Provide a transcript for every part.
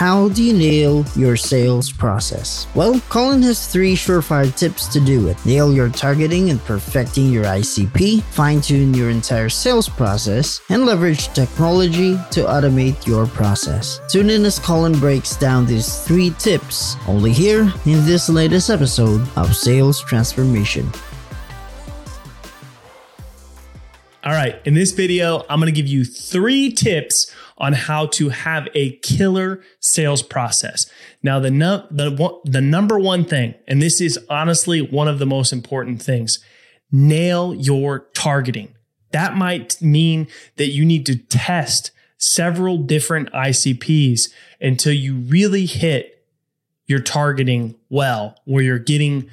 How do you nail your sales process? Well, Collin has three surefire tips to do it. Nail your targeting and perfecting your ICP, fine tune your entire sales process, and leverage technology to automate your process. Tune in as Collin breaks down these three tips only here in this latest episode of Sales Transformation. All right, in this video, I'm going to give you three tips on how to have a killer sales process. Now, the, no, the, the number one thing, and this is honestly one of the most important things, nail your targeting. That might mean that you need to test several different ICPs until you really hit your targeting well, where you're getting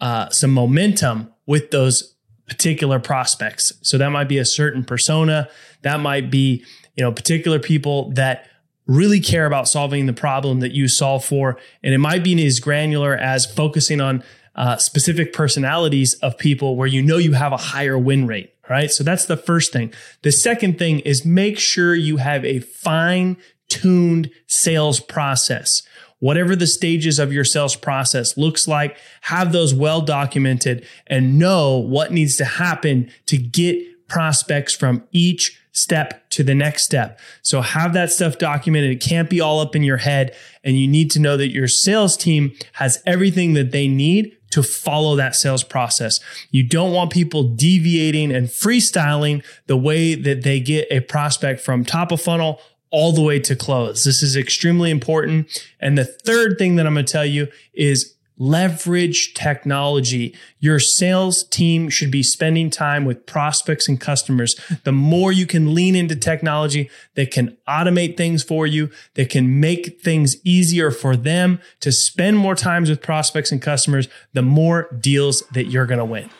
uh, some momentum with those particular prospects. So that might be a certain persona. That might be, you know, particular people that really care about solving the problem that you solve for. And it might be as granular as focusing on uh, specific personalities of people where you know you have a higher win rate. Right. So that's the first thing. The second thing is make sure you have a fine tuned sales process whatever the stages of your sales process looks like, have those well documented and know what needs to happen to get prospects from each step to the next step. So have that stuff documented. It can't be all up in your head. And you need to know that your sales team has everything that they need to follow that sales process. You don't want people deviating and freestyling the way that they get a prospect from top of funnel all the way to close. This is extremely important. And the third thing that I'm going to tell you is leverage technology. Your sales team should be spending time with prospects and customers. The more you can lean into technology that can automate things for you, that can make things easier for them to spend more times with prospects and customers, the more deals that you're going to win.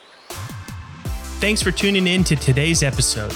Thanks for tuning in to today's episode.